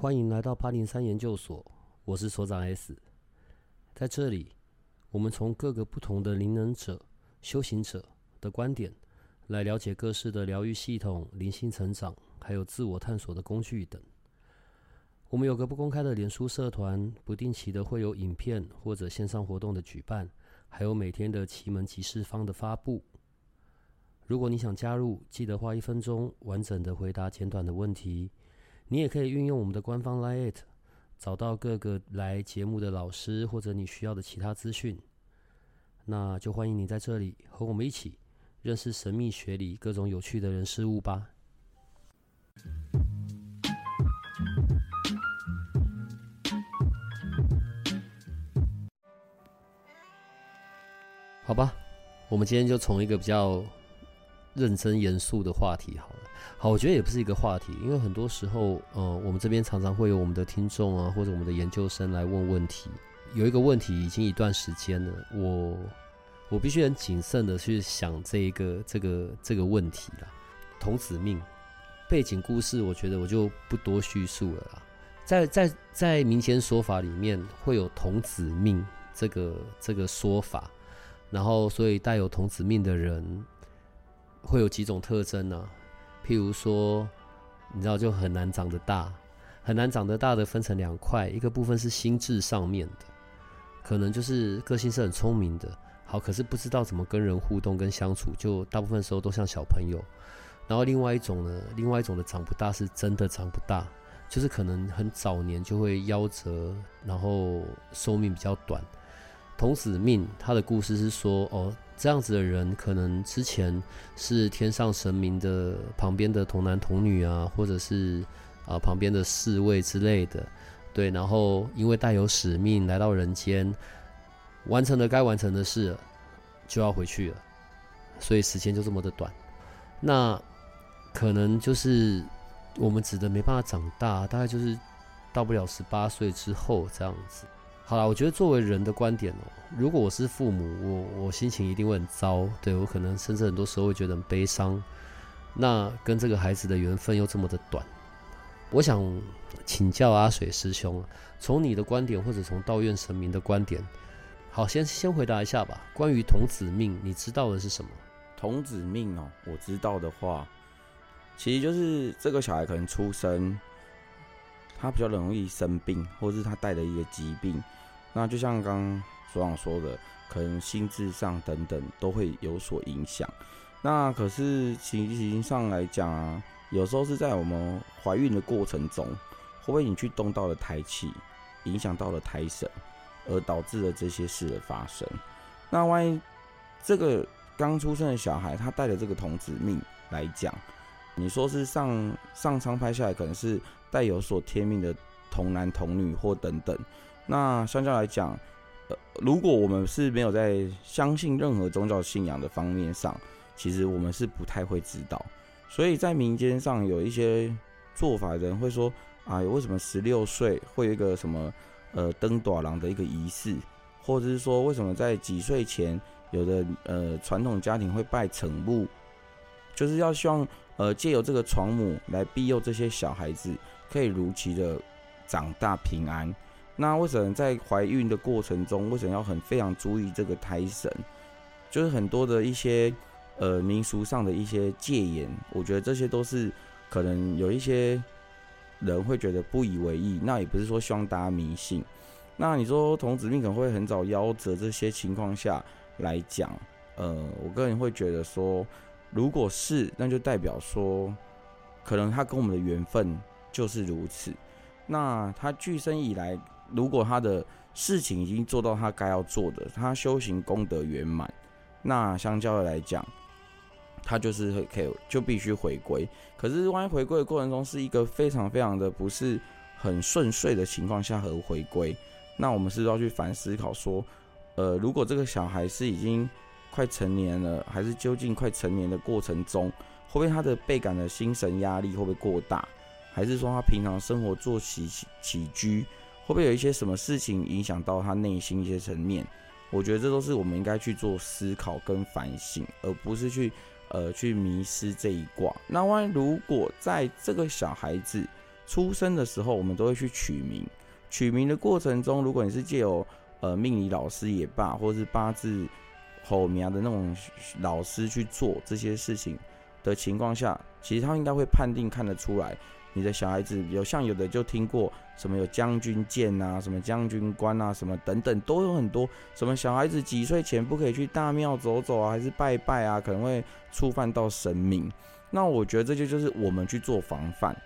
欢迎来到八零三研究所，我是所长 S。在这里，我们从各个不同的灵能者、修行者的观点，来了解各式的疗愈系统、灵性成长，还有自我探索的工具等。我们有个不公开的脸书社团，不定期的会有影片或者线上活动的举办，还有每天的奇门集市方的发布。如果你想加入，记得花一分钟完整的回答简短的问题。你也可以运用我们的官方 Lite，找到各个来节目的老师或者你需要的其他资讯。那就欢迎你在这里和我们一起认识神秘学里各种有趣的人事物吧。好吧，我们今天就从一个比较。认真严肃的话题好了，好，我觉得也不是一个话题，因为很多时候，呃，我们这边常常会有我们的听众啊，或者我们的研究生来问问题。有一个问题已经一段时间了，我我必须很谨慎的去想这一个这个这个问题了。童子命背景故事，我觉得我就不多叙述了啦。在在在民间说法里面，会有童子命这个这个说法，然后所以带有童子命的人。会有几种特征呢？譬如说，你知道就很难长得大，很难长得大的分成两块，一个部分是心智上面的，可能就是个性是很聪明的，好，可是不知道怎么跟人互动跟相处，就大部分时候都像小朋友。然后另外一种呢，另外一种的长不大是真的长不大，就是可能很早年就会夭折，然后寿命比较短。童子命，他的故事是说，哦。这样子的人，可能之前是天上神明的旁边的童男童女啊，或者是啊旁边的侍卫之类的，对。然后因为带有使命来到人间，完成了该完成的事，就要回去了，所以时间就这么的短。那可能就是我们指的没办法长大，大概就是到不了十八岁之后这样子。好了，我觉得作为人的观点哦，如果我是父母，我我心情一定会很糟，对我可能甚至很多时候会觉得很悲伤。那跟这个孩子的缘分又这么的短，我想请教阿水师兄，从你的观点或者从道院神明的观点，好，先先回答一下吧。关于童子命，你知道的是什么？童子命哦，我知道的话，其实就是这个小孩可能出生，他比较容易生病，或是他带的一个疾病。那就像刚刚所长说的，可能心智上等等都会有所影响。那可是情形上来讲啊，有时候是在我们怀孕的过程中，会不会你去动到了胎气，影响到了胎神，而导致了这些事的发生？那万一这个刚出生的小孩他带着这个童子命来讲，你说是上上苍拍下来，可能是带有所天命的童男童女或等等。那相较来讲，呃，如果我们是没有在相信任何宗教信仰的方面上，其实我们是不太会知道。所以在民间上有一些做法，人会说啊，为什么十六岁会有一个什么呃登短郎的一个仪式，或者是说为什么在几岁前有的呃传统家庭会拜成母，就是要希望呃借由这个床母来庇佑这些小孩子可以如期的长大平安。那为什么在怀孕的过程中，为什么要很非常注意这个胎神？就是很多的一些呃民俗上的一些戒言，我觉得这些都是可能有一些人会觉得不以为意。那也不是说希望大家迷信。那你说童子命可能会很早夭折，这些情况下来讲，呃，我个人会觉得说，如果是，那就代表说，可能他跟我们的缘分就是如此。那他具生以来。如果他的事情已经做到他该要做的，他修行功德圆满，那相较的来讲，他就是可以就必须回归。可是万一回归的过程中是一个非常非常的不是很顺遂的情况下和回归，那我们是要去反思考说，呃，如果这个小孩是已经快成年了，还是究竟快成年的过程中，会不会他的倍感的心神压力会不会过大，还是说他平常生活作息起起居？会不会有一些什么事情影响到他内心一些层面？我觉得这都是我们应该去做思考跟反省，而不是去呃去迷失这一卦。那万一如果在这个小孩子出生的时候，我们都会去取名。取名的过程中，如果你是借由呃命理老师也罢，或是八字后面的那种老师去做这些事情的情况下，其实他应该会判定看得出来。你的小孩子有像有的就听过什么有将军剑啊，什么将军官啊，什么等等都有很多。什么小孩子几岁前不可以去大庙走走啊，还是拜拜啊，可能会触犯到神明。那我觉得这就就是我们去做防范。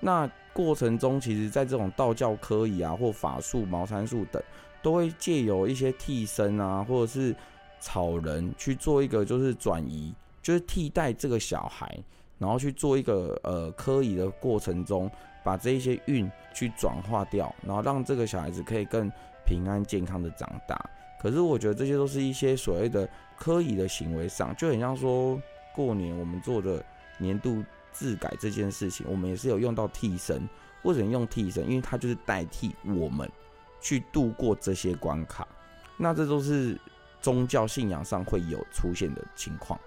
那过程中，其实在这种道教科仪啊，或法术、茅山术等，都会借由一些替身啊，或者是草人去做一个就是转移，就是替代这个小孩。然后去做一个呃科仪的过程中，把这一些运去转化掉，然后让这个小孩子可以更平安健康的长大。可是我觉得这些都是一些所谓的科仪的行为上，就很像说过年我们做的年度自改这件事情，我们也是有用到替身，或者用替身，因为它就是代替我们去度过这些关卡。那这都是宗教信仰上会有出现的情况。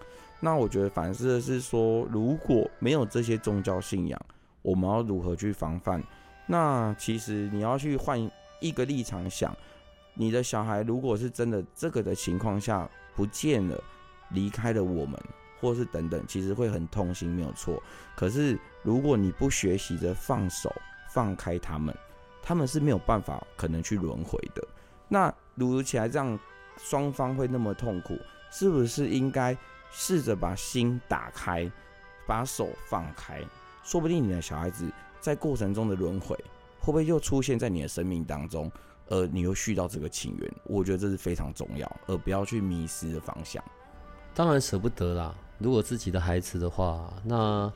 那我觉得反思的是说，如果没有这些宗教信仰，我们要如何去防范？那其实你要去换一个立场想，你的小孩如果是真的这个的情况下不见了，离开了我们，或是等等，其实会很痛心，没有错。可是如果你不学习着放手放开他们，他们是没有办法可能去轮回的。那如起来这样，双方会那么痛苦，是不是应该？试着把心打开，把手放开，说不定你的小孩子在过程中的轮回，会不会又出现在你的生命当中，而你又续到这个情缘？我觉得这是非常重要，而不要去迷失的方向。当然舍不得啦，如果自己的孩子的话，那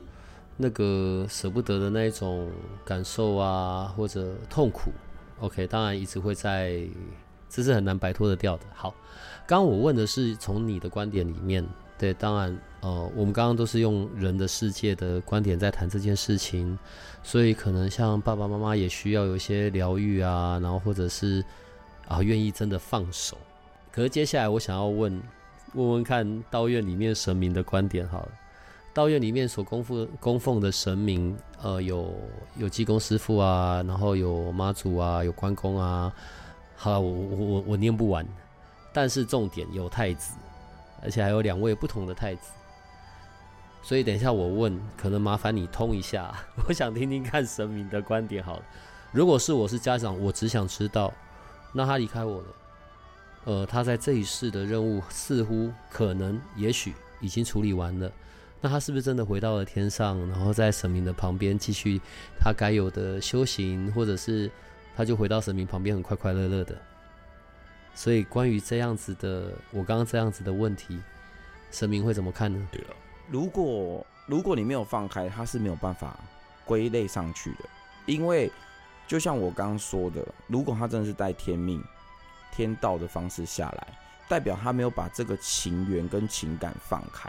那个舍不得的那一种感受啊，或者痛苦，OK，当然一直会在，这是很难摆脱的掉的。好，刚刚我问的是从你的观点里面。对，当然，呃，我们刚刚都是用人的世界的观点在谈这件事情，所以可能像爸爸妈妈也需要有一些疗愈啊，然后或者是啊，愿意真的放手。可是接下来我想要问，问问看道院里面神明的观点好了。道院里面所供奉供奉的神明，呃，有有济公师傅啊，然后有妈祖啊，有关公啊，好，我我我我念不完，但是重点有太子。而且还有两位不同的太子，所以等一下我问，可能麻烦你通一下，我想听听看神明的观点。好了，如果是我是家长，我只想知道，那他离开我了，呃，他在这一世的任务似乎可能也许已经处理完了，那他是不是真的回到了天上，然后在神明的旁边继续他该有的修行，或者是他就回到神明旁边很快快乐乐的？所以，关于这样子的，我刚刚这样子的问题，神明会怎么看呢？对了，如果如果你没有放开，他是没有办法归类上去的，因为就像我刚刚说的，如果他真的是带天命、天道的方式下来，代表他没有把这个情缘跟情感放开，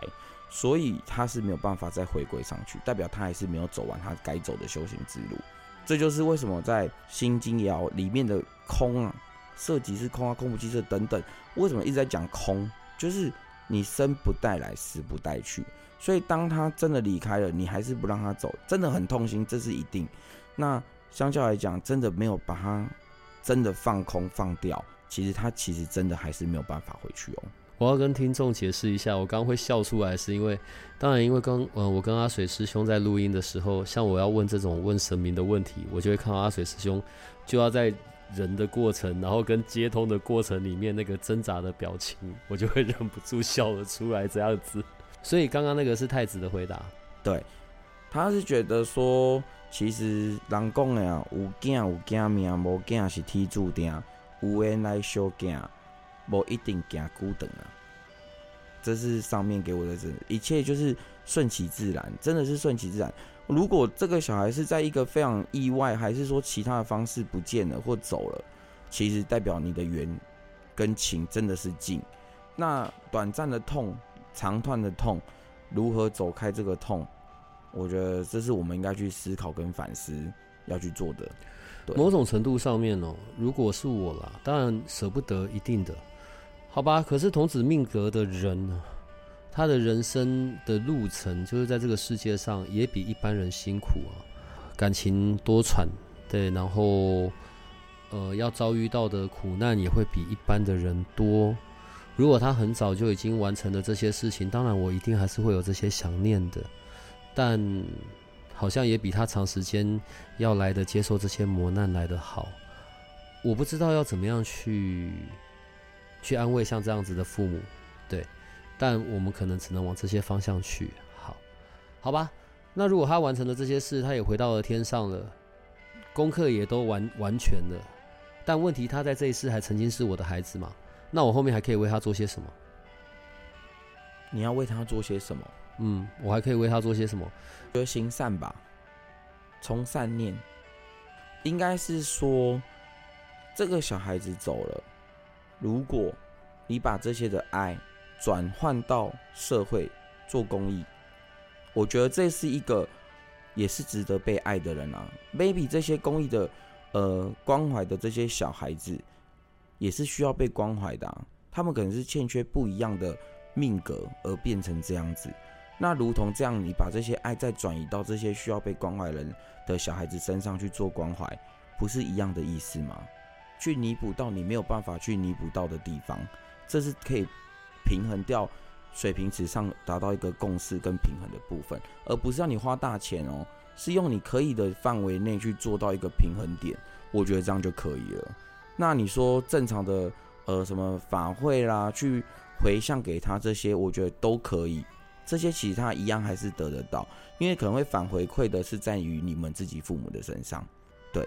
所以他是没有办法再回归上去，代表他还是没有走完他该走的修行之路。这就是为什么在心经爻里面的空啊。色即是空啊，空不即色等等，为什么一直在讲空？就是你生不带来，死不带去。所以当他真的离开了，你还是不让他走，真的很痛心，这是一定。那相较来讲，真的没有把他真的放空放掉，其实他其实真的还是没有办法回去哦。我要跟听众解释一下，我刚刚会笑出来，是因为当然因为刚呃我跟阿水师兄在录音的时候，像我要问这种问神明的问题，我就会看到阿水师兄就要在。人的过程，然后跟接通的过程里面那个挣扎的表情，我就会忍不住笑了出来，这样子。所以刚刚那个是太子的回答，对，他是觉得说，其实人讲的啊，有囝有囝命，无囝是天注定，有缘来修囝，无一定行孤等啊。这是上面给我的，这一切就是顺其自然，真的是顺其自然。如果这个小孩是在一个非常意外，还是说其他的方式不见了或走了，其实代表你的缘跟情真的是近。那短暂的痛、长段的痛，如何走开这个痛？我觉得这是我们应该去思考跟反思要去做的。某种程度上面哦，如果是我啦，当然舍不得，一定的，好吧？可是童子命格的人呢？他的人生的路程，就是在这个世界上也比一般人辛苦啊。感情多舛，对，然后呃要遭遇到的苦难也会比一般的人多。如果他很早就已经完成了这些事情，当然我一定还是会有这些想念的，但好像也比他长时间要来的接受这些磨难来的好。我不知道要怎么样去去安慰像这样子的父母，对，但我们可能只能往这些方向去。好，好吧。那如果他完成了这些事，他也回到了天上了，功课也都完完全了，但问题他在这一世还曾经是我的孩子嘛？那我后面还可以为他做些什么？你要为他做些什么？嗯，我还可以为他做些什么？觉行善吧，从善念，应该是说这个小孩子走了，如果你把这些的爱转换到社会做公益。我觉得这是一个也是值得被爱的人啊，maybe 这些公益的呃关怀的这些小孩子也是需要被关怀的，他们可能是欠缺不一样的命格而变成这样子。那如同这样，你把这些爱再转移到这些需要被关怀人的小孩子身上去做关怀，不是一样的意思吗？去弥补到你没有办法去弥补到的地方，这是可以平衡掉。水平池上达到一个共识跟平衡的部分，而不是让你花大钱哦，是用你可以的范围内去做到一个平衡点，我觉得这样就可以了。那你说正常的呃什么法会啦，去回向给他这些，我觉得都可以。这些其实他一样还是得得到，因为可能会反回馈的是在于你们自己父母的身上，对，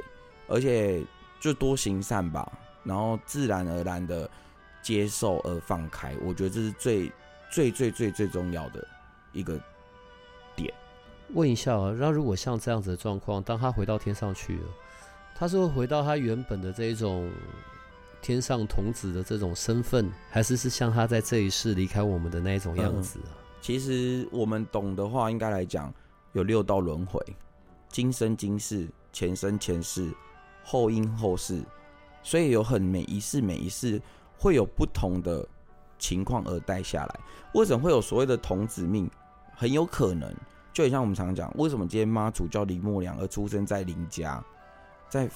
而且就多行善吧，然后自然而然的接受而放开，我觉得这是最。最最最最重要的一个点，问一下啊，那如果像这样子的状况，当他回到天上去了，他是会回到他原本的这一种天上童子的这种身份，还是是像他在这一世离开我们的那一种样子啊？其实我们懂的话，应该来讲有六道轮回，今生今世、前生前世、后因后世，所以有很每一世每一世会有不同的。情况而带下来，为什么会有所谓的童子命？很有可能，就像我们常讲，为什么今天妈祖叫林默良而出生在林家，在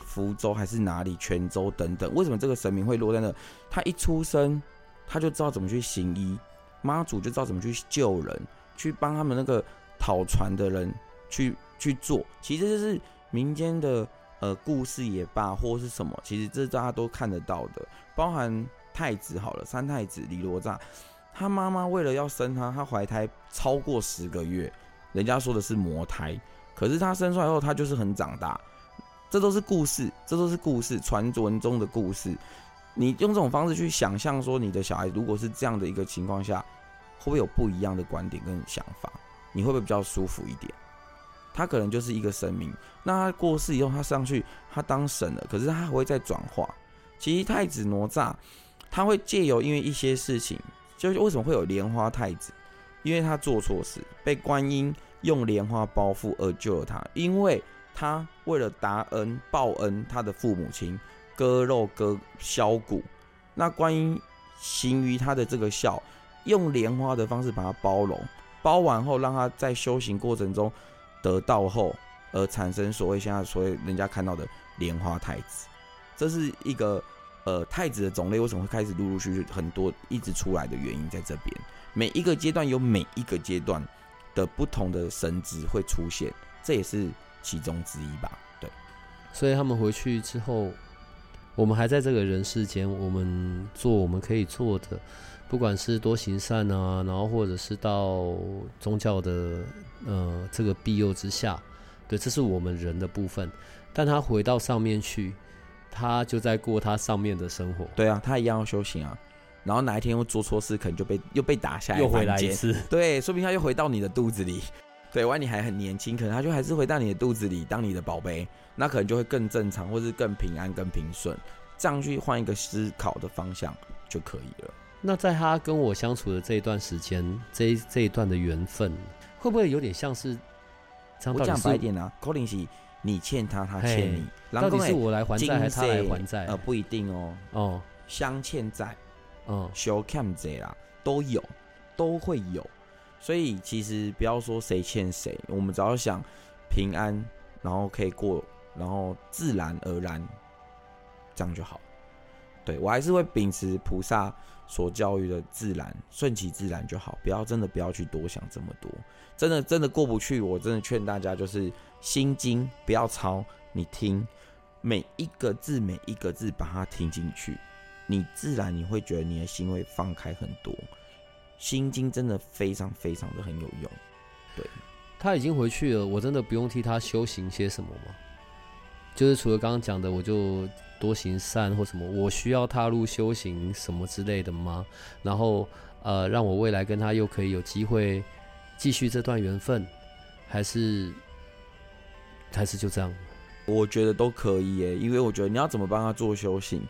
福州还是哪里，泉州等等？为什么这个神明会落在那？他一出生，他就知道怎么去行医，妈祖就知道怎么去救人，去帮他们那个讨船的人去去做。其实这是民间的呃故事也罢，或是什么，其实这大家都看得到的，包含。太子好了，三太子李罗刹，他妈妈为了要生他，他怀胎超过十个月，人家说的是魔胎，可是他生出来后，他就是很长大，这都是故事，这都是故事，传闻中的故事。你用这种方式去想象，说你的小孩如果是这样的一个情况下，会不会有不一样的观点跟想法？你会不会比较舒服一点？他可能就是一个神明，那他过世以后，他上去，他当神了，可是他还会再转化。其实太子哪吒。他会借由因为一些事情，就是为什么会有莲花太子？因为他做错事，被观音用莲花包覆而救了他。因为他为了答恩报恩，他的父母亲割肉割削骨，那观音行于他的这个孝，用莲花的方式把他包容，包完后让他在修行过程中得道后，而产生所谓现在所谓人家看到的莲花太子，这是一个。呃，太子的种类为什么会开始陆陆续续很多一直出来的原因在这边，每一个阶段有每一个阶段的不同的神职会出现，这也是其中之一吧。对，所以他们回去之后，我们还在这个人世间，我们做我们可以做的，不管是多行善啊，然后或者是到宗教的呃这个庇佑之下，对，这是我们人的部分。但他回到上面去。他就在过他上面的生活。对啊，他一样要修行啊。然后哪一天又做错事，可能就被又被打下来，又回来一次。对，说不定他又回到你的肚子里。对，万一你还很年轻，可能他就还是回到你的肚子里当你的宝贝，那可能就会更正常，或是更平安、更平顺。这样去换一个思考的方向就可以了。那在他跟我相处的这一段时间，这这一段的缘分，会不会有点像是？我讲白一点啊 c o l i n 是。你欠他，他欠你，到底是我来还债还是他来还债？呃，不一定哦。哦，相欠债，嗯，小欠债啦，都有，都会有。所以其实不要说谁欠谁，我们只要想平安，然后可以过，然后自然而然这样就好。对我还是会秉持菩萨所教育的自然，顺其自然就好，不要真的不要去多想这么多。真的真的过不去，我真的劝大家就是心经不要抄，你听每一个字每一个字把它听进去，你自然你会觉得你的心会放开很多。心经真的非常非常的很有用。对，他已经回去了，我真的不用替他修行些什么吗？就是除了刚刚讲的，我就多行善或什么，我需要踏入修行什么之类的吗？然后呃，让我未来跟他又可以有机会继续这段缘分，还是还是就这样？我觉得都可以耶，因为我觉得你要怎么帮他做修行，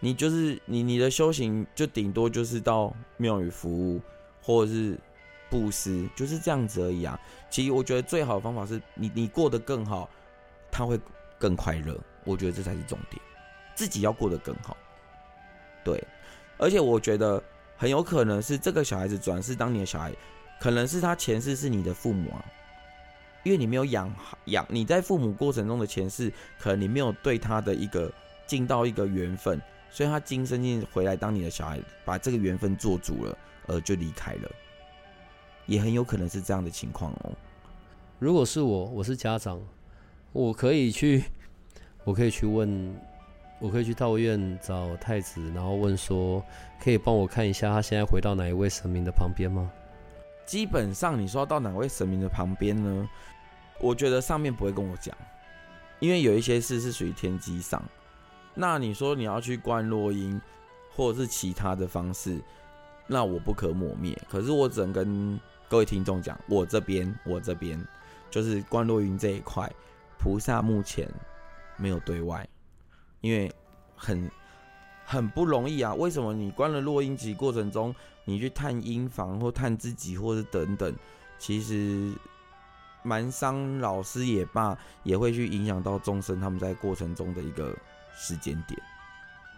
你就是你你的修行就顶多就是到庙宇服务，或者是布施，就是这样子而已啊。其实我觉得最好的方法是你你过得更好，他会更快乐。我觉得这才是重点，自己要过得更好。对，而且我觉得很有可能是这个小孩子转世当你的小孩，可能是他前世是你的父母啊，因为你没有养养你在父母过程中的前世，可能你没有对他的一个尽到一个缘分，所以他今生今回来当你的小孩，把这个缘分做足了，呃，就离开了，也很有可能是这样的情况哦。如果是我，我是家长，我可以去，我可以去问，我可以去道院找太子，然后问说，可以帮我看一下他现在回到哪一位神明的旁边吗？基本上你说到哪位神明的旁边呢？我觉得上面不会跟我讲，因为有一些事是属于天机上。那你说你要去观落音，或者是其他的方式，那我不可磨灭。可是我只能跟各位听众讲，我这边我这边就是观落音这一块，菩萨目前没有对外，因为很很不容易啊。为什么你关了落音集过程中？你去探音房或探自己，或者等等，其实蛮伤老师也罢，也会去影响到众生他们在过程中的一个时间点，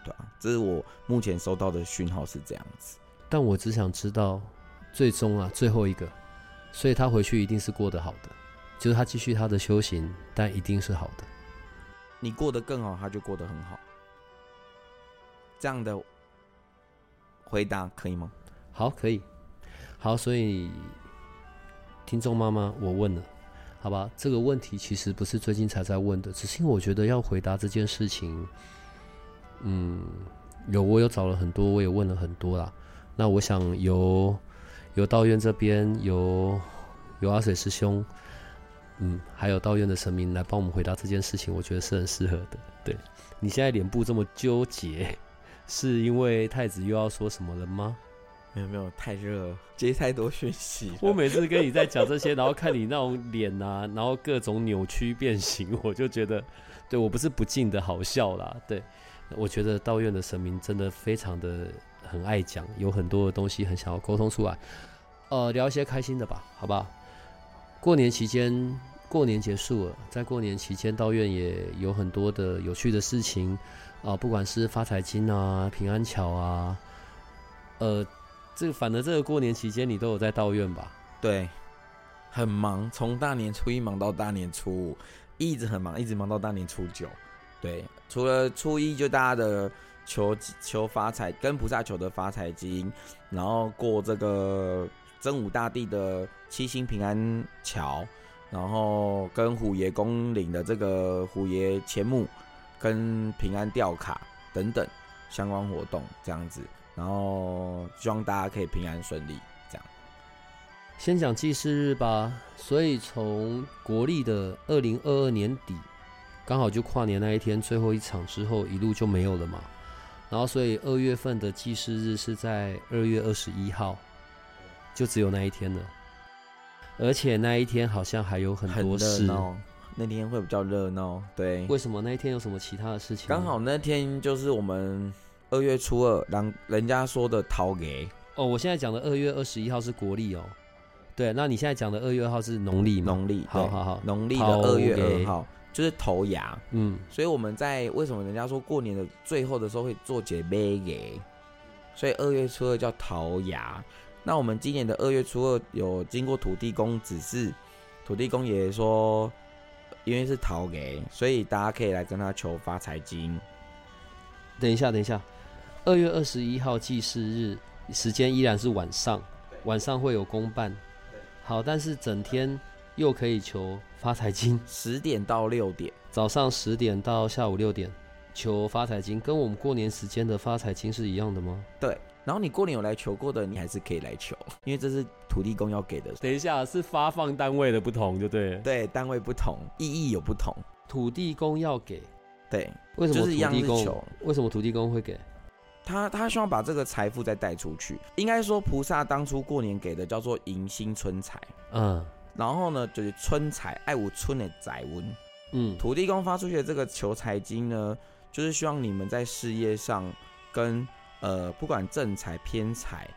对啊，这是我目前收到的讯号是这样子。但我只想知道，最终啊，最后一个，所以他回去一定是过得好的，就是他继续他的修行，但一定是好的。你过得更好，他就过得很好。这样的回答可以吗？好，可以，好，所以听众妈妈，我问了，好吧？这个问题其实不是最近才在问的，只是因为我觉得要回答这件事情，嗯，有我有找了很多，我也问了很多啦。那我想由由道院这边，由由阿水师兄，嗯，还有道院的神明来帮我们回答这件事情，我觉得是很适合的。对你现在脸部这么纠结，是因为太子又要说什么了吗？没有没有太热，接太多讯息。我每次跟你在讲这些，然后看你那种脸啊，然后各种扭曲变形，我就觉得，对我不是不敬的好笑啦。对，我觉得道院的神明真的非常的很爱讲，有很多的东西很想要沟通出来。呃，聊一些开心的吧，好不好？过年期间，过年结束了，在过年期间，道院也有很多的有趣的事情啊，不管是发财金啊、平安桥啊，呃。这个反正这个过年期间你都有在道院吧？对，很忙，从大年初一忙到大年初五，一直很忙，一直忙到大年初九。对，除了初一就大家的求求发财，跟菩萨求的发财金，然后过这个真武大帝的七星平安桥，然后跟虎爷公领的这个虎爷钱木，跟平安吊卡等等相关活动，这样子。然后希望大家可以平安顺利，这样。先讲祭祀日吧，所以从国历的二零二二年底，刚好就跨年那一天最后一场之后，一路就没有了嘛。然后所以二月份的祭祀日是在二月二十一号，就只有那一天了。而且那一天好像还有很多事，那天会比较热闹。对，为什么那一天有什么其他的事情？刚好那天就是我们。二月初二，人人家说的桃给哦，我现在讲的二月二十一号是国历哦，对，那你现在讲的二月二号是农历，农历，好好好，农历的二月二号就是头牙，嗯，所以我们在为什么人家说过年的最后的时候会做姐妹给，所以二月初二叫桃牙。那我们今年的二月初二有经过土地公指示，土地公爷说因为是桃给，所以大家可以来跟他求发财金。等一下，等一下，二月二十一号祭祀日，时间依然是晚上，晚上会有公办。好，但是整天又可以求发财金，十点到六点，早上十点到下午六点求发财金，跟我们过年时间的发财金是一样的吗？对。然后你过年有来求过的，你还是可以来求，因为这是土地公要给的。等一下，是发放单位的不同，就对。对，单位不同，意义有不同。土地公要给，对，为什么土地公为什么土地公会给？他，他希望把这个财富再带出去。应该说，菩萨当初过年给的叫做迎新春财，嗯然后呢，就是春财，爱无春的财温。嗯，土地公发出去的这个求财经呢，就是希望你们在事业上跟呃不管正财偏财，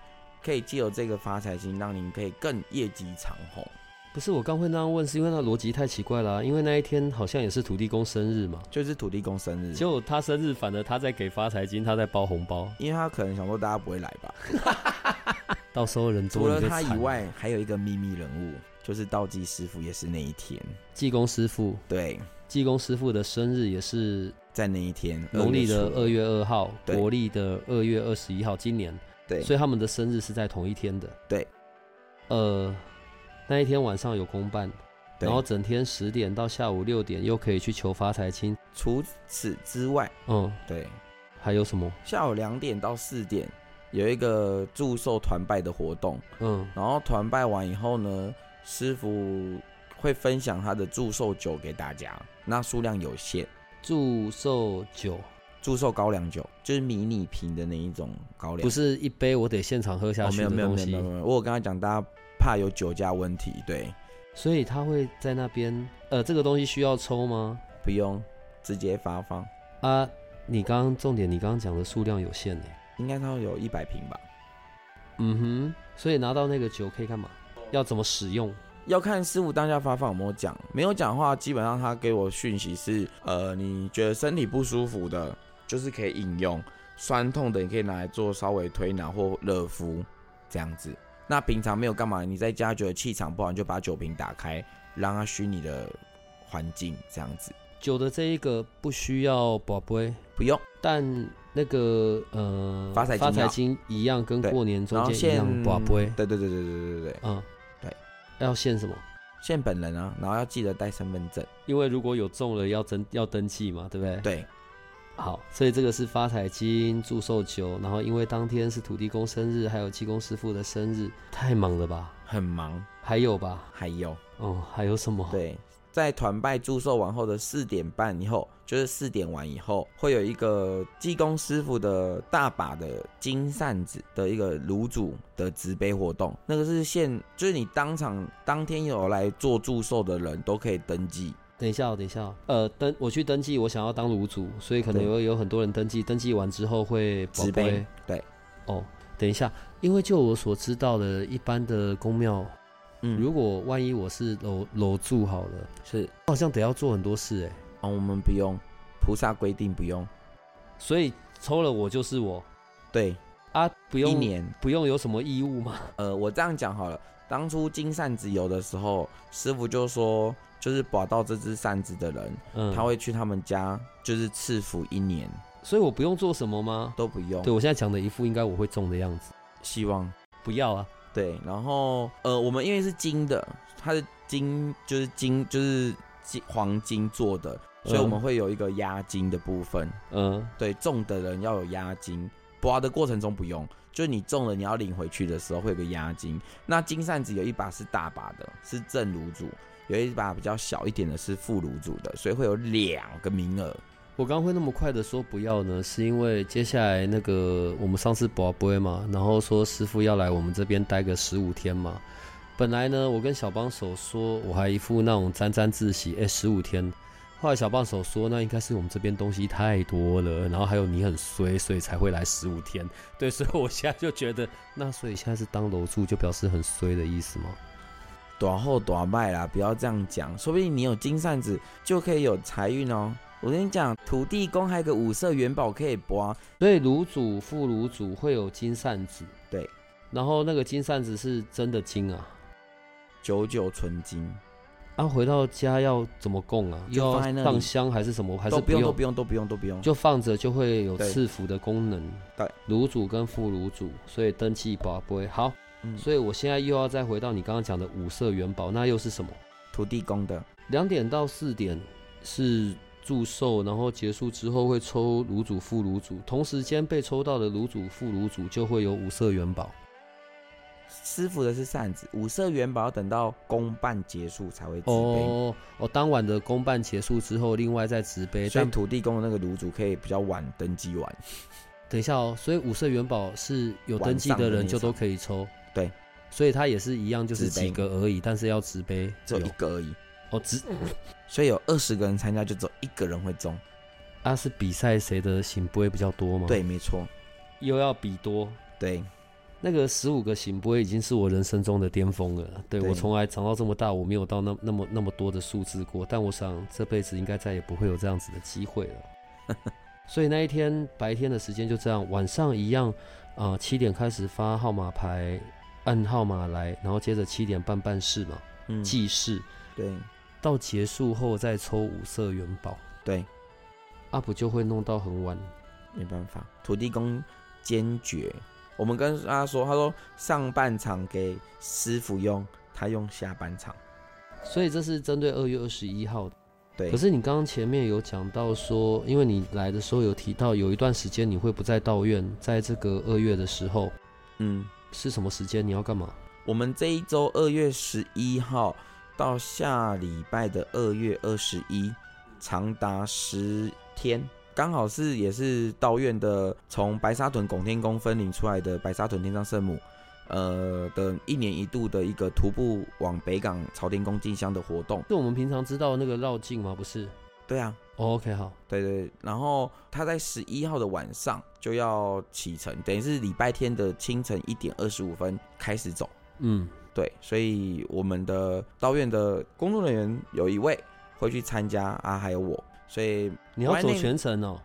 可以借由这个发财金，让您可以更业绩长虹。不是我刚会那样问，是因为那逻辑太奇怪了啊、因为那一天好像也是土地公生日嘛，就是土地公生日，结果他生日反而他在给发财金，他在包红包，因为他可能想说大家不会来吧。到时候人多除了你就惨了，他以外，还有一个秘密人物，就是道济师傅，也是那一天。济公师傅，对，济公师傅的生日也是在那一天，农历的二月二号，对。国历的二月二十一号，今年，对，所以他们的生日是在同一天的。对，呃，那一天晚上有公办，对。然后整天十点到下午六点又可以去求发财金。除此之外，嗯，对，还有什么？下午两点到四点有一个祝寿团拜的活动，嗯，然后团拜完以后呢，师傅会分享他的祝寿酒给大家，那数量有限。祝寿酒祝寿高粱酒就是迷你瓶的那一种高粱，不是一杯我得现场喝下哦，去没有没有没有没有没有，我有跟他讲，大家怕有酒驾问题，对，所以他会在那边。呃，这个东西需要抽吗？不用直接发放，啊，你刚刚重点，你刚刚讲的数量有限呢。应该它有一百瓶吧。嗯哼，所以拿到那个酒可以干嘛？要怎么使用？要看师傅当下发放有没有讲，没有讲的话，基本上他给我讯息是，呃，你觉得身体不舒服的，就是可以饮用；酸痛的，你可以拿来做稍微推拿或热敷这样子。那平常没有干嘛，你在家觉得气场不好，你就把酒瓶打开，让它虚拟的环境这样子，酒的这一个不需要宝贝，不用。但那个呃发财金要金一样，跟过年中间一样宝贝。对对对对对对对，嗯，要限什么？限本人啊，然后要记得带身份证。因为如果有中了要登要登记嘛，对不对？对，好，所以这个是发财金、祝寿酒，然后因为当天是土地公生日，还有济公师傅的生日，太忙了吧？很忙。还有吧？还有，哦，还有什么？，对，在团拜祝寿完后的四点半以后，就是四点完以后，会有一个济公师傅的大把的金扇子的一个炉主的直杯活动，那个是现，就是你当场当天有来做祝寿的人都可以登记。等一下哦，等一下哦，呃，登我去登记，我想要当炉主，所以可能对有有很多人登记，登记完之后会直宝贝杯，对，哦。等一下，因为就我所知道的，一般的公庙，嗯，如果万一我是楼楼住好了，是。好像得要做很多事哎，哦，我们不用，菩萨规定不用，所以抽了我就是我。对，啊，不用一年。不用有什么义务吗？呃，我这样讲好了。当初金扇子有的时候，师傅就说，就是把到这只扇子的人，嗯，他会去他们家，就是赐福一年。所以我不用做什么吗？都不用。对我现在讲的一副应该我会中的样子，希望。不要啊，对。然后呃，我们因为是金的，它是金就是金就是金黄金做的，所以我们会有一个押金的部分。嗯，对，中的人要有押金，刮的过程中不用，就是你中了你要领回去的时候会有个押金。那金扇子有一把是大把的，是正炉主；有一把比较小一点的是副炉主的，所以会有两个名额。我刚刚会那么快的说不要呢，是因为接下来那个我们上次宝贝嘛，然后说师傅要来我们这边待个十五天嘛。本来呢，我跟小帮手说，我还一副那种沾沾自喜，哎，十五天。后来小帮手说，那应该是我们这边东西太多了，然后还有你很衰，所以才会来十五天。对，所以我现在就觉得，那所以现在是当楼住就表示很衰的意思吗？短后短卖啦，不要这样讲，说不定你有金扇子就可以有财运哦。我跟你讲，土地公还有个五色元宝可以刮，所以炉主、副炉主会有金扇子，对，然后那个金扇子是真的金啊。九九纯金，啊，回到家要怎么供啊？要就放香还是什么？还是都不用，都不用，都不用，都不用。就放着就会有对赐福的功能。对，炉主跟副炉主，所以登记宝贝好。嗯，所以我现在又要再回到你刚刚讲的五色元宝，那又是什么？土地公的，两点到四点是祝寿，然后结束之后会抽炉主、副炉主，同时间被抽到的炉主、副炉主就会有五色元宝。师傅的是扇子，五色元宝要等到公办结束才会。哦哦，当晚的公办结束之后，另外再直杯。所以但土地公的那个炉主可以比较晚登记完。等一下哦，所以五色元宝是有登记的人就都可以抽。对，所以它也是一样，就是几个而已，但是要直杯只有一个而已，哦，只所以有二十个人参加，就只有一个人会中。啊是比赛谁的醒杯比较多吗？，对，没错，又要比多。对，那个十五个醒波已经是我人生中的巅峰了。对对我从来长到这么大，我没有到那那么那么多的数字过，但我想这辈子应该再也不会有这样子的机会了。所以那一天白天的时间就这样，晚上一样，啊、七点开始发号码牌，按号码来，然后接着七点半办事嘛，嗯，记事，对到结束后再抽五色元宝对，，up 就会弄到很晚。没办法，土地公坚决。我们跟他说，他说上半场给师傅用，他用下半场。所以这是针对二月二十一号。对，可是你刚刚前面有讲到说，因为你来的时候有提到有一段时间你会不在道院，在这个二月的时候嗯，是什么时间？你要干嘛？我们这一周二月十一号到下礼拜的二月二十一，长达十天，刚好是也是道院的从白沙屯拱天宫分灵出来的白沙屯天上圣母，呃的一年一度的一个徒步往北港朝天宫进香的活动。是我们平常知道那个绕境吗？不是。对啊，哦 OK，好，对对，然后他在十一号的晚上就要启程，等于是礼拜天的清晨一点二十五分开始走。嗯，对，所以我们的道院的工作人员有一位会去参加啊，还有我，所以你要走全程哦。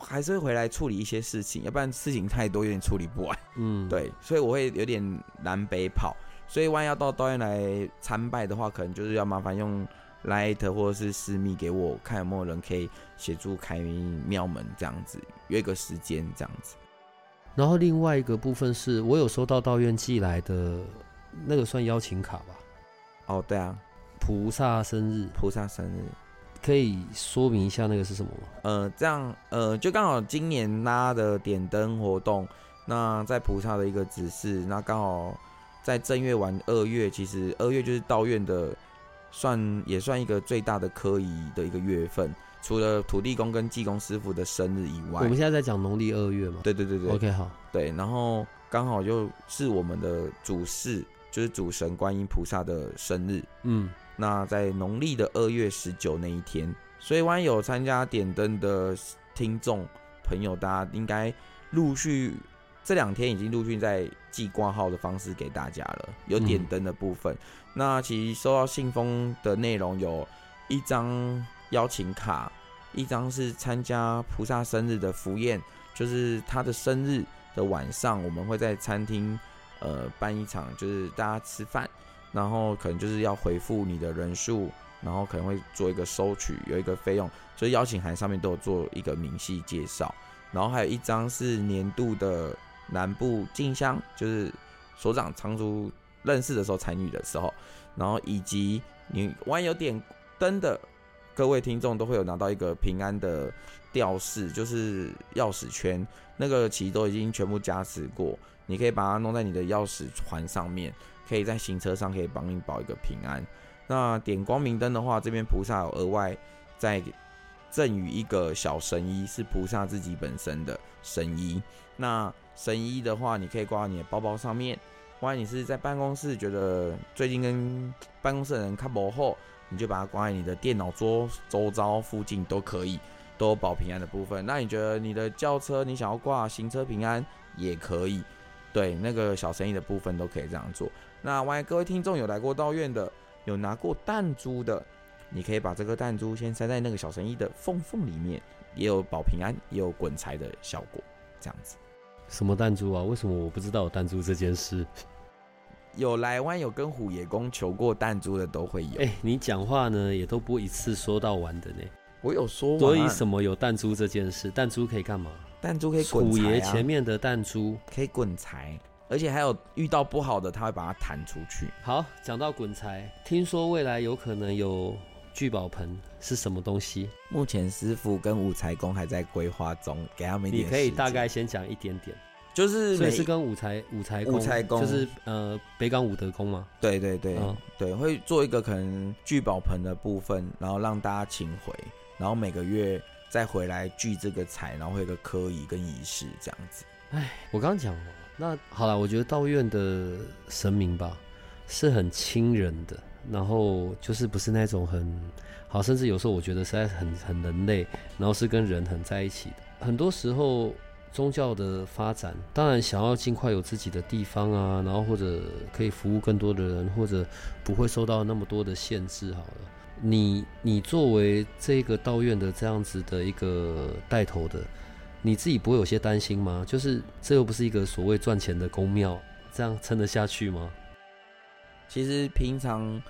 还是会回来处理一些事情，要不然事情太多，有点处理不完。嗯，，对，所以我会有点南北跑，所以万一要到道院来参拜的话，可能就是要麻烦用 Light 或者是私密给我看有没有人可以协助开庙门这样子，约个时间这样子。然后另外一个部分是我有收到道院寄来的那个算邀请卡吧，哦，对啊，菩萨生日，菩萨生日，可以说明一下那个是什么吗？呃，这样呃，就刚好今年拉的点灯活动，那在菩萨的一个指示，那刚好在正月完二月，其实二月就是道院的算也算一个最大的科仪的一个月份，除了土地公跟济公师傅的生日以外。我们，现在在讲农历二月嘛。对对对对。OK，好，对，然后刚好就是我们的主事，就是主神观音菩萨的生日，嗯，那在农历的二月十九那一天，所以万一有参加点灯的听众朋友，大家应该陆续这两天已经陆续在寄挂号的方式给大家了，有点灯的部分。那其实收到信封的内容有一张邀请卡，一张是参加菩萨生日的福宴，就是他的生日的晚上，我们会在餐厅呃办一场，就是大家吃饭。然后可能就是要回复你的人数，然后可能会做一个收取，有一个费用，所以邀请函上面都有做一个明细介绍。然后还有一张是年度的南部进香，就是所长常驻认识的时候参与的时候，然后以及你万有点灯的各位听众都会有拿到一个平安的吊饰，就是钥匙圈，那个其实都已经全部加持过，你可以把它弄在你的钥匙环上面。可以在行车上可以帮你保一个平安。那点光明灯的话，这边菩萨有额外再赠予一个小神衣，是菩萨自己本身的神衣。那神衣的话，你可以挂在你的包包上面。万一你是在办公室，觉得最近跟办公室的人看不后，你就把它挂在你的电脑桌周遭附近都可以，都有保平安的部分。那你觉得你的轿车你想要挂行车平安也可以，对，那个小生意的部分都可以这样做。那万一各位听众有来过道院的，有拿过弹珠的，你可以把这个弹珠先塞在那个小生意的缝缝里面，也有保平安，也有滚财的效果，这样子。什么弹珠啊？为什么我不知道有弹珠这件事？有来湾有跟虎爷公求过弹珠的都会有。哎、你讲话呢也都不一次说到完的呢。我有说完，所以什么有弹珠这件事？弹珠可以干嘛？弹珠可以滚虎爷前面的弹珠。可以滚财，而且还有遇到不好的，他会把它弹出去。好，讲到滚财，听说未来有可能有聚宝盆，是什么东西？目前师傅跟五财公还在规划中，给他们一你可以大概先讲一点点。就是每所以是跟五财五财五财公就是呃北港武德宫吗？对对对、嗯对，会做一个可能聚宝盆的部分，然后让大家请回，然后每个月再回来聚这个财，然后会有个科仪跟仪式这样子。哎我刚刚讲了，那好了，我觉得道院的神明吧是很亲人的，然后就是不是那种很好，甚至有时候我觉得实在很很人类，然后是跟人很在一起的。很多时候宗教的发展，当然想要尽快有自己的地方啊，然后或者可以服务更多的人，或者不会受到那么多的限制。好了。你你作为这个道院的这样子的一个带头的，你自己不会有些担心吗？就是这又不是一个所谓赚钱的公庙，这样撑得下去吗？其实平常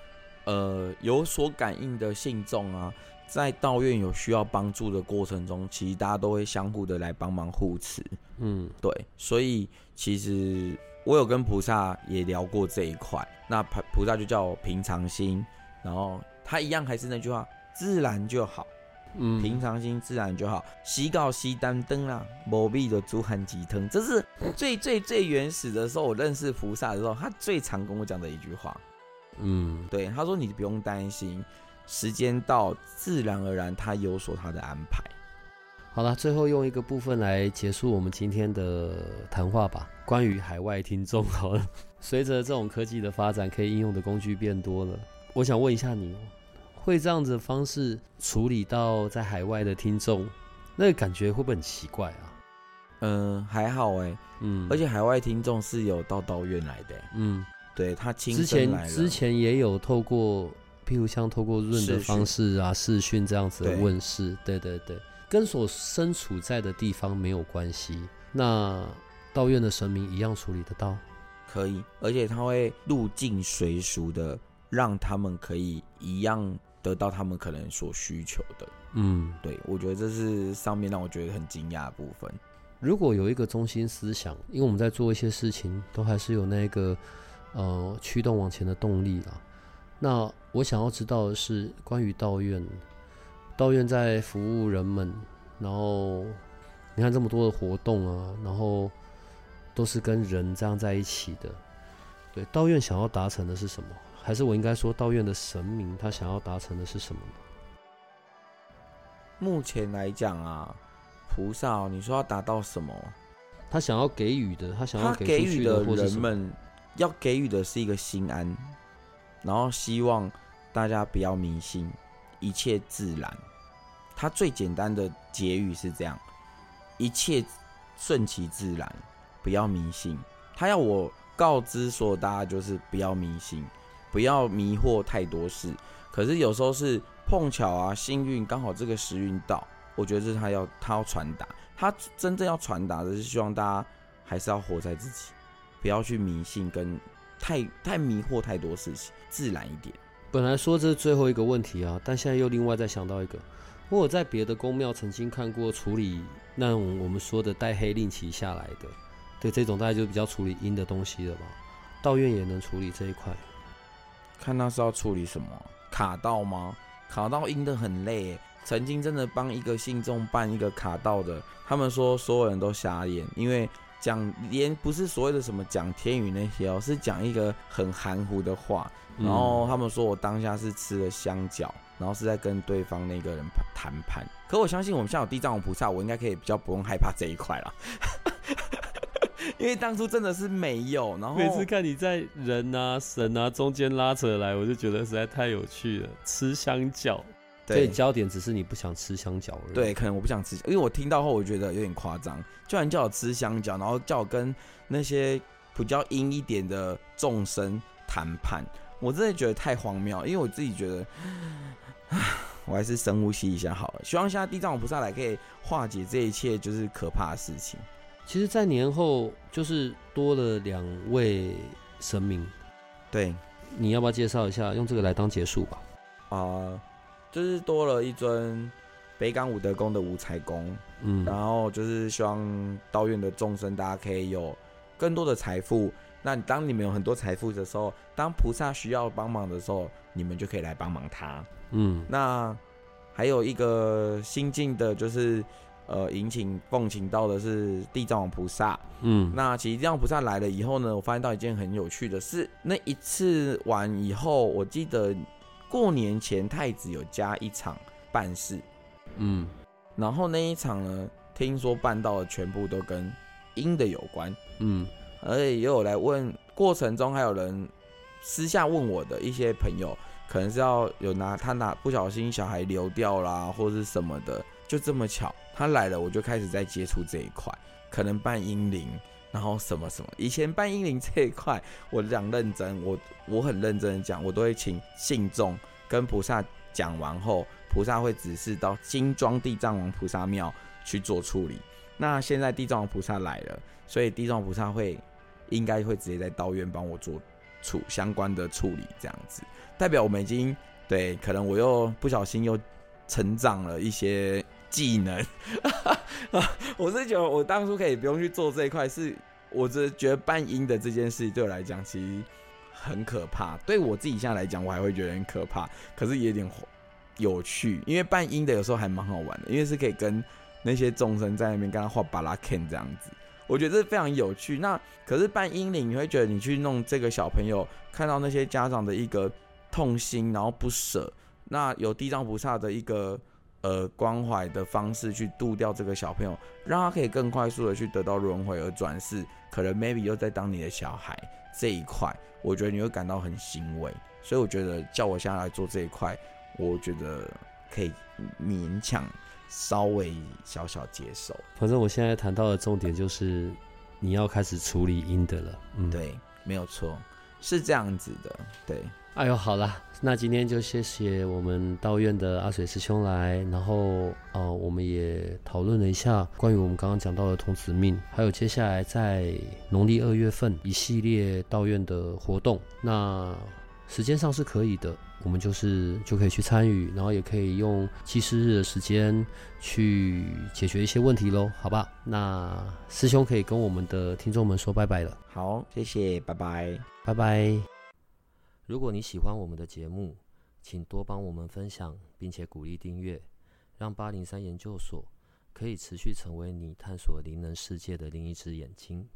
呃有所感应的信众啊，在道院有需要帮助的过程中，其实大家都会相互的来帮忙护持。嗯，对，所以其实我有跟菩萨也聊过这一块，那菩菩萨就叫我平常心，然后他一样还是那句话，自然就好，嗯平常心自然就好。洗稿洗单灯啦，某必的猪含鸡汤，这是最最最原始的时候，我认识菩萨的时候，他最常跟我讲的一句话。嗯，对，他说你不用担心，时间到，自然而然他有所他的安排。好了，最后用一个部分来结束我们今天的谈话吧。关于海外听众，好了，随着这种科技的发展，可以应用的工具变多了，我想问一下你，会这样子的方式处理到在海外的听众，那个感觉会不会很奇怪啊？嗯、还好哎、嗯，而且海外听众是有到道院来的欸、嗯，对他亲之。前之前也有透过，譬如像透过润的方式啊，视讯这样子的对问世，对对对，跟所身处在的地方没有关系。那道院的神明一样处理得到。可以，而且他会入境随俗的，让他们可以一样得到他们可能所需求的。嗯，对我觉得这是上面让我觉得很惊讶的部分。如果有一个中心思想，因为我们在做一些事情，都还是有那个呃驱动往前的动力啦。那我想要知道的是，关于道院，道院在服务人们，然后你看这么多的活动啊，然后都是跟人这样在一起的。对，道院想要达成的是什么？还是我应该说，道院的神明他想要达成的是什么呢？目前来讲啊，菩萨哦、你说要达到什么？他想要给予的，他想要给予的？人们要给予的是一个心安，然后希望大家不要迷信，一切自然。他最简单的结语是这样：一切顺其自然，不要迷信。他要我告知所有大家，就是不要迷信，不要迷惑太多事。可是有时候是碰巧啊，幸运刚好这个时运到，我觉得这是他要他要传达，他真正要传达的是希望大家还是要活在自己，不要去迷信跟太太迷惑太多事情，自然一点。本来说这是最后一个问题啊，但现在又另外再想到一个，我有在别的宫庙曾经看过处理那种我们说的带黑令旗下来的，对这种大概就比较处理阴的东西了吧。道院也能处理这一块，看他是要处理什么，卡到吗？卡到阴的很累耶。曾经真的帮一个信众办一个卡到的，他们说所有人都瞎眼，因为讲连不是所谓的什么讲天语那些哦，是讲一个很含糊的话。然后他们说我当下是吃了香蕉，然后是在跟对方那个人谈判。可我相信我们现在有地藏王菩萨，我应该可以比较不用害怕这一块啦。因为当初真的是没有，然后每次看你在人啊神啊中间拉扯来，我就觉得实在太有趣了。吃香蕉，所以对焦点只是你不想吃香蕉而已。对，可能我不想吃，因为我听到后我觉得有点夸张，居然叫我吃香蕉，然后叫我跟那些比较阴一点的众生谈判，我真的觉得太荒谬，因为我自己觉得，唉 我还是深呼吸一下好了。希望现在地藏王菩萨来可以化解这一切就是可怕的事情。其实，在年后就是多了两位神明，对，你要不要介绍一下？用这个来当结束吧。啊、就是多了一尊北港武德宫的五财宫，嗯然后就是希望道院的众生大家可以有更多的财富。那当你们有很多财富的时候，当菩萨需要帮忙的时候，你们就可以来帮忙他。嗯那还有一个新进的，就是呃引请奉请到的是地藏王菩萨。嗯。那其实地藏王菩萨来了以后呢，我发现到一件很有趣的事，那一次完以后，我记得过年前太子有加一场办事，嗯。然后那一场呢，听说办到的全部都跟阴的有关，嗯。而且也有来问，过程中还有人私下问我的一些朋友，可能是要有拿他拿不小心小孩流掉啦，或是什么的，就这么巧他来了，我就开始在接触这一块，可能办阴灵，然后什么什么。以前办阴灵这一块，我讲认真，我我很认真的讲，我都会请信众跟菩萨讲完后，菩萨会指示到金庄地藏王菩萨庙去做处理。那现在地藏王菩萨来了，所以地藏王菩萨会应该会直接在道院帮我做处相关的处理，这样子代表我们已经对，可能我又不小心又成长了一些技能。我是觉得我当初可以不用去做这一块，是我只觉得扮阴的这件事对我来讲其实很可怕。对我自己现在来讲，我还会觉得很可怕，可是也有点有趣，因为扮阴的有时候还蛮好玩的，因为是可以跟那些众生在那边跟他画巴拉 Ken 这样子。我觉得这非常有趣。那可是扮阴灵，你会觉得你去弄这个小朋友，看到那些家长的一个痛心，然后不舍，那有地藏菩萨的一个呃关怀的方式去度掉这个小朋友，让他可以更快速的去得到轮回而转世，可能 maybe 又在当你的小孩这一块，我觉得你会感到很欣慰。所以我觉得叫我现在来做这一块，我觉得可以勉强稍微小小接受。反正我现在谈到的重点就是你要开始处理阴的了。嗯，。对，没有错，是这样子的。对，哎呦，好啦，那今天就谢谢我们道院的阿水师兄来，然后呃，我们也讨论了一下关于我们刚刚讲到的童子命，还有接下来在农历二月份一系列道院的活动。那时间上是可以的，我们就是就可以去参与，然后也可以用祭祀日的时间去解决一些问题喽，好吧？那师兄可以跟我们的听众们说拜拜了。好，谢谢，拜拜。拜拜。如果你喜欢我们的节目，请多帮我们分享，并且鼓励订阅，让八零三研究所可以持续成为你探索灵能世界的另一只眼睛。